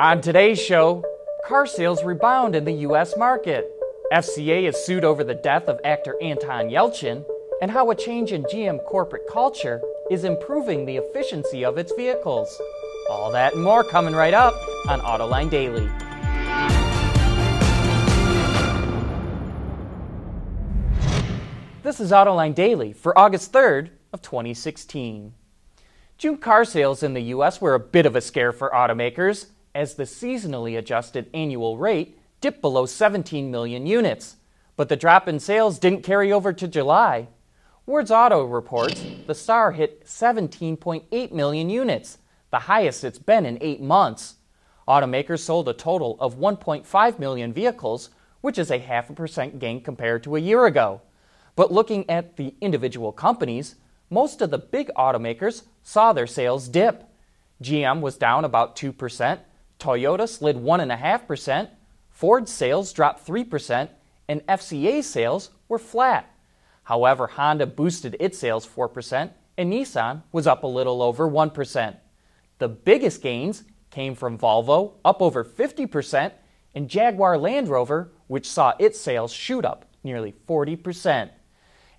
On today's show, car sales rebound in the U.S. market. FCA is sued over the death of actor Anton Yelchin, and how a change in GM corporate culture is improving the efficiency of its vehicles. All that and more coming right up on Autoline Daily. This is Autoline Daily for August 3rd of 2016. June car sales in the US were a bit of a scare for automakers as the seasonally adjusted annual rate dipped below 17 million units. But the drop in sales didn't carry over to July. Wards Auto reports the SAAR hit 17.8 million units, the highest it's been in eight months. Automakers sold a total of 1.5 million vehicles, which is a half a percent gain compared to a year ago. But looking at the individual companies, most of the big automakers saw their sales dip. GM was down about 2%, Toyota slid 1.5%, Ford sales dropped 3%, and FCA sales were flat. However, Honda boosted its sales 4%, and Nissan was up a little over 1%. The biggest gains came from Volvo, up over 50%, and Jaguar Land Rover, which saw its sales shoot up nearly 40%.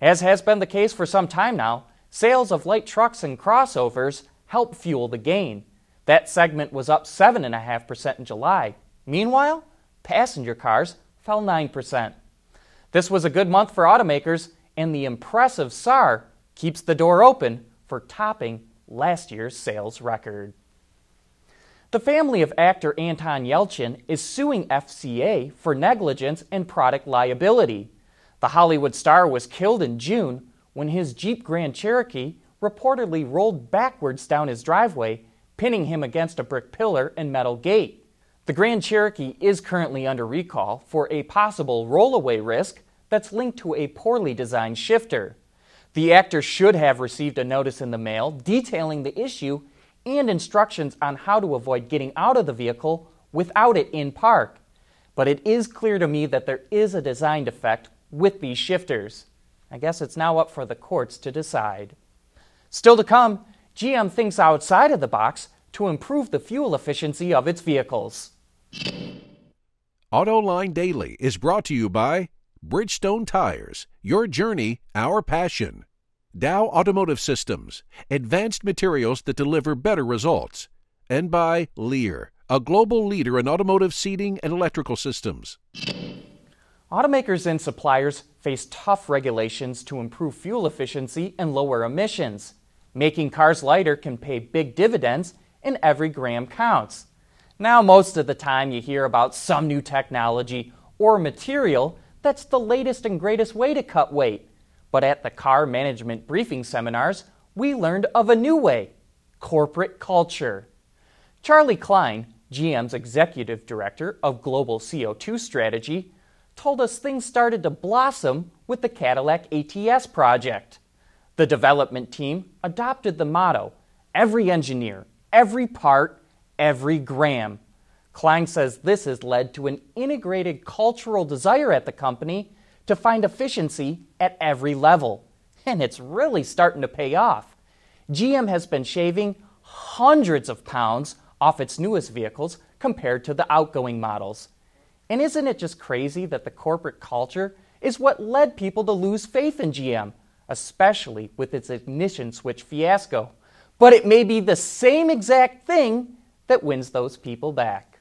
As has been the case for some time now, sales of light trucks and crossovers help fuel the gain. That segment was up 7.5% in July. Meanwhile, passenger cars fell 9%. This was a good month for automakers, and the impressive SAAR keeps the door open for topping last year's sales record. The family of actor Anton Yelchin is suing FCA for negligence and product liability. The Hollywood star was killed in June when his Jeep Grand Cherokee reportedly rolled backwards down his driveway, pinning him against a brick pillar and metal gate. The Grand Cherokee is currently under recall for a possible rollaway risk that's linked to a poorly designed shifter. The actor should have received a notice in the mail detailing the issue and instructions on how to avoid getting out of the vehicle without it in park. But it is clear to me that there is a design defect with these shifters. I guess it's now up for the courts to decide. Still to come, GM thinks outside of the box to improve the fuel efficiency of its vehicles. AutoLine Daily is brought to you by Bridgestone Tires, your journey, our passion. Dow Automotive Systems, advanced materials that deliver better results. And by Lear, a global leader in automotive seating and electrical systems. Automakers and suppliers face tough regulations to improve fuel efficiency and lower emissions. Making cars lighter can pay big dividends, and every gram counts. Now, most of the time, you hear about some new technology or material that's the latest and greatest way to cut weight. But at the car management briefing seminars, we learned of a new way corporate culture. Charlie Klein, GM's executive director of global CO2 strategy, told us things started to blossom with the Cadillac ATS project. The development team adopted the motto every engineer, every part, every gram. Kline says this has led to an integrated cultural desire at the company to find efficiency at every level. And it's really starting to pay off. GM has been shaving hundreds of pounds off its newest vehicles compared to the outgoing models. And isn't it just crazy that the corporate culture is what led people to lose faith in GM, especially with its ignition switch fiasco? But it may be the same exact thing that wins those people back.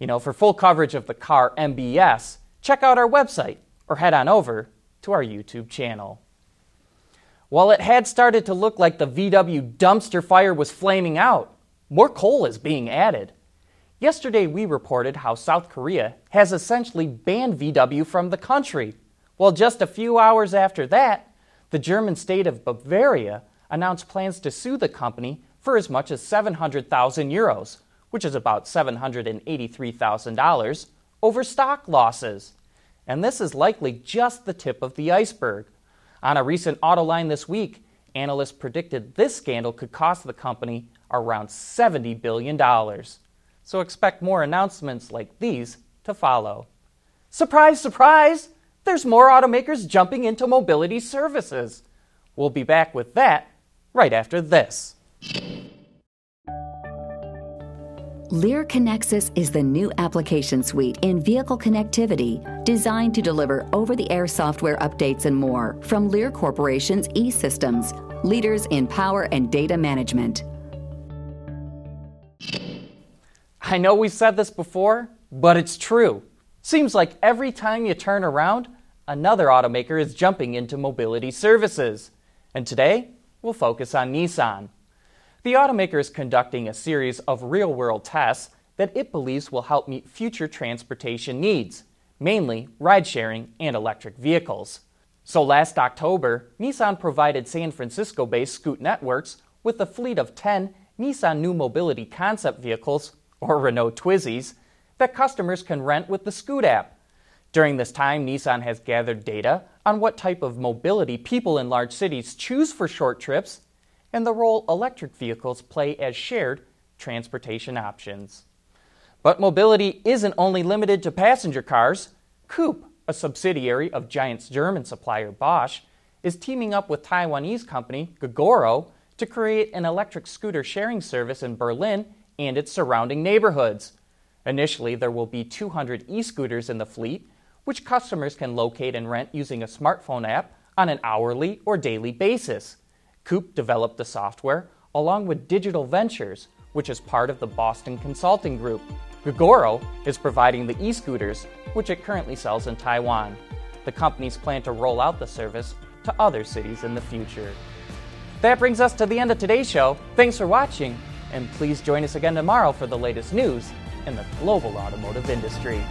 You know, for full coverage of the car MBS, check out our website or head on over to our YouTube channel. While it had started to look like the VW dumpster fire was flaming out, more coal is being added. Yesterday, we reported how South Korea has essentially banned VW from the country. Well, just a few hours after that, the German state of Bavaria announced plans to sue the company for as much as 700,000 euros, which is about $783,000, over stock losses. And this is likely just the tip of the iceberg. On a recent Autoline this week, analysts predicted this scandal could cost the company around $70 billion so expect more announcements like these to follow. Surprise, surprise! There's more automakers jumping into mobility services. We'll be back with that right after this. Lear Connexus is the new application suite in vehicle connectivity designed to deliver over the air software updates and more from Lear Corporation's e systems, leaders in power and data management. I know we said this before, but it's true. Seems like every time you turn around, another automaker is jumping into mobility services. And today, we'll focus on Nissan. The automaker is conducting a series of real world tests that it believes will help meet future transportation needs, mainly ride sharing and electric vehicles. So last October, Nissan provided San Francisco based Scoot Networks with a fleet of 10 Nissan New Mobility concept vehicles, or Renault Twizys, that customers can rent with the Scoot app. During this time, Nissan has gathered data on what type of mobility people in large cities choose for short trips and the role electric vehicles play as shared transportation options. But mobility isn't only limited to passenger cars. Coup, a subsidiary of Giant's German supplier Bosch, is teaming up with Taiwanese company Gogoro to create an electric scooter sharing service in Berlin and its surrounding neighborhoods. Initially, there will be 200 e scooters in the fleet, which customers can locate and rent using a smartphone app on an hourly or daily basis. Coup developed the software along with Digital Ventures, which is part of the Boston Consulting Group. Gogoro is providing the e scooters, which it currently sells in Taiwan. The companies plan to roll out the service to other cities in the future. That brings us to the end of today's show. Thanks for watching, and please join us again tomorrow for the latest news in the global automotive industry.